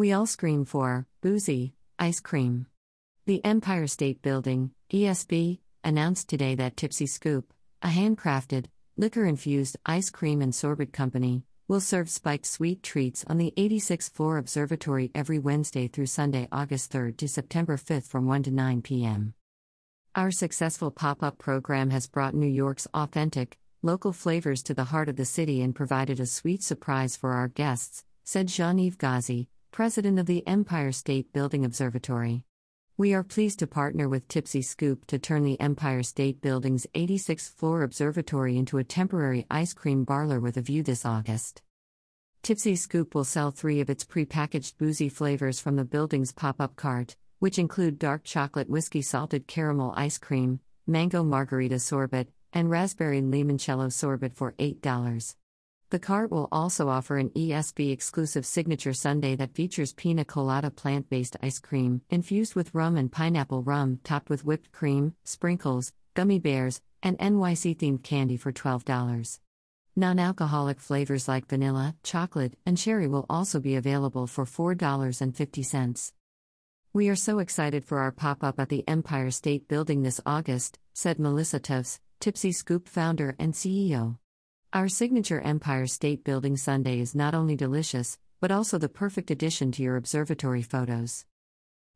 We all scream for boozy ice cream. The Empire State Building, ESB, announced today that Tipsy Scoop, a handcrafted, liquor infused ice cream and sorbet company, will serve spiked sweet treats on the 86th floor observatory every Wednesday through Sunday, August 3 to September 5 from 1 to 9 p.m. Our successful pop up program has brought New York's authentic, local flavors to the heart of the city and provided a sweet surprise for our guests, said Jean Yves Ghazi, president of the Empire State Building Observatory. We are pleased to partner with Tipsy Scoop to turn the Empire State Building's 86th floor observatory into a temporary ice cream parlor with a view this August. Tipsy Scoop will sell three of its prepackaged boozy flavors from the building's pop up cart, which include dark chocolate whiskey salted caramel ice cream, mango margarita sorbet, and raspberry limoncello sorbet for $8. The cart will also offer an ESB exclusive signature sundae that features pina colada plant based ice cream, infused with rum and pineapple rum, topped with whipped cream, sprinkles, gummy bears, and NYC themed candy for $12. Non alcoholic flavors like vanilla, chocolate, and cherry will also be available for $4.50. We are so excited for our pop up at the Empire State Building this August, said Melissa Tavss, Tipsy Scoop founder and CEO. Our signature Empire State Building Sundae is not only delicious, but also the perfect addition to your observatory photos.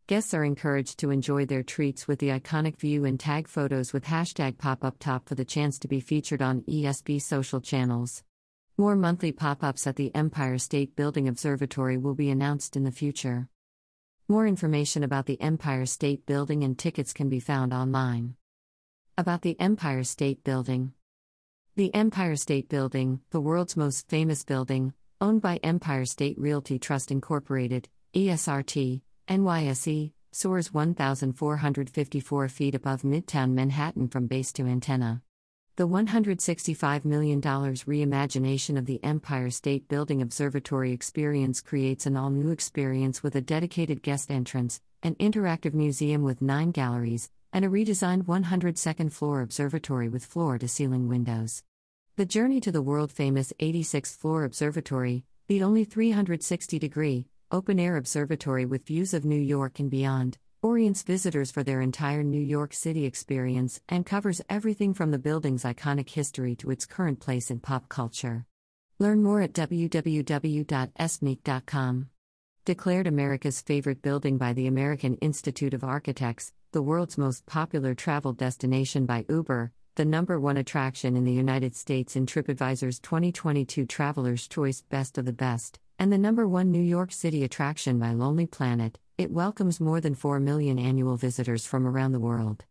Guests are encouraged to enjoy their treats with the iconic view and tag photos with hashtag pop up top for the chance to be featured on ESB social channels. More monthly pop ups at the Empire State Building Observatory will be announced in the future. More information about the Empire State Building and tickets can be found online. About the Empire State Building The Empire State Building, the world's most famous building, owned by Empire State Realty Trust Incorporated, ESRT, NYSE, soars 1,454 feet above Midtown Manhattan from base to antenna. The $165 million reimagination of the Empire State Building Observatory experience creates an all new experience with a dedicated guest entrance, an interactive museum with nine galleries, and a redesigned 102nd floor observatory with floor to ceiling windows. The journey to the world famous 86th floor observatory, the only 360 degree, open air observatory with views of New York and beyond, orients visitors for their entire New York City experience and covers everything from the building's iconic history to its current place in pop culture. Learn more at www.esbnyc.com. Declared America's favorite building by the American Institute of Architects, the world's most popular travel destination by Uber, the number one attraction in the United States in TripAdvisor's 2022 Traveler's Choice Best of the Best, and the number one New York City attraction by Lonely Planet, it welcomes more than 4 million annual visitors from around the world.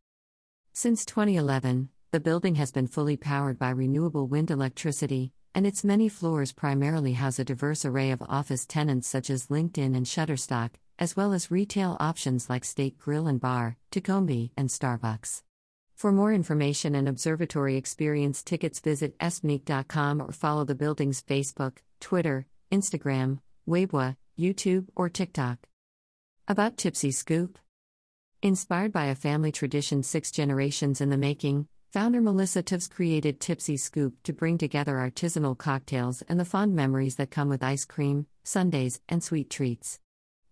Since 2011, the building has been fully powered by renewable wind electricity, and its many floors primarily house a diverse array of office tenants such as LinkedIn and Shutterstock, as well as retail options like State Grill and Bar, Tacombi, and Starbucks. For more information and observatory experience tickets, visit esbnyc.com or follow the building's Facebook, Twitter, Instagram, Weibo, YouTube, or TikTok. About Tipsy Scoop? Inspired by a family tradition six generations in the making, founder Melissa Tavss created Tipsy Scoop to bring together artisanal cocktails and the fond memories that come with ice cream, sundaes, and sweet treats.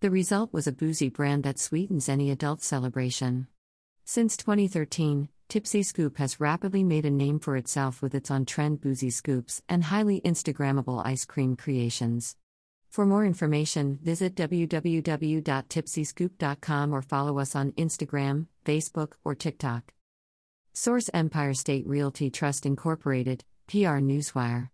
The result was a boozy brand that sweetens any adult celebration. Since 2013, Tipsy Scoop has rapidly made a name for itself with its on trend boozy scoops and highly Instagrammable ice cream creations. For more information, visit www.tipsyscoop.com or follow us on Instagram, Facebook, or TikTok. Source Empire State Realty Trust Incorporated, PR Newswire.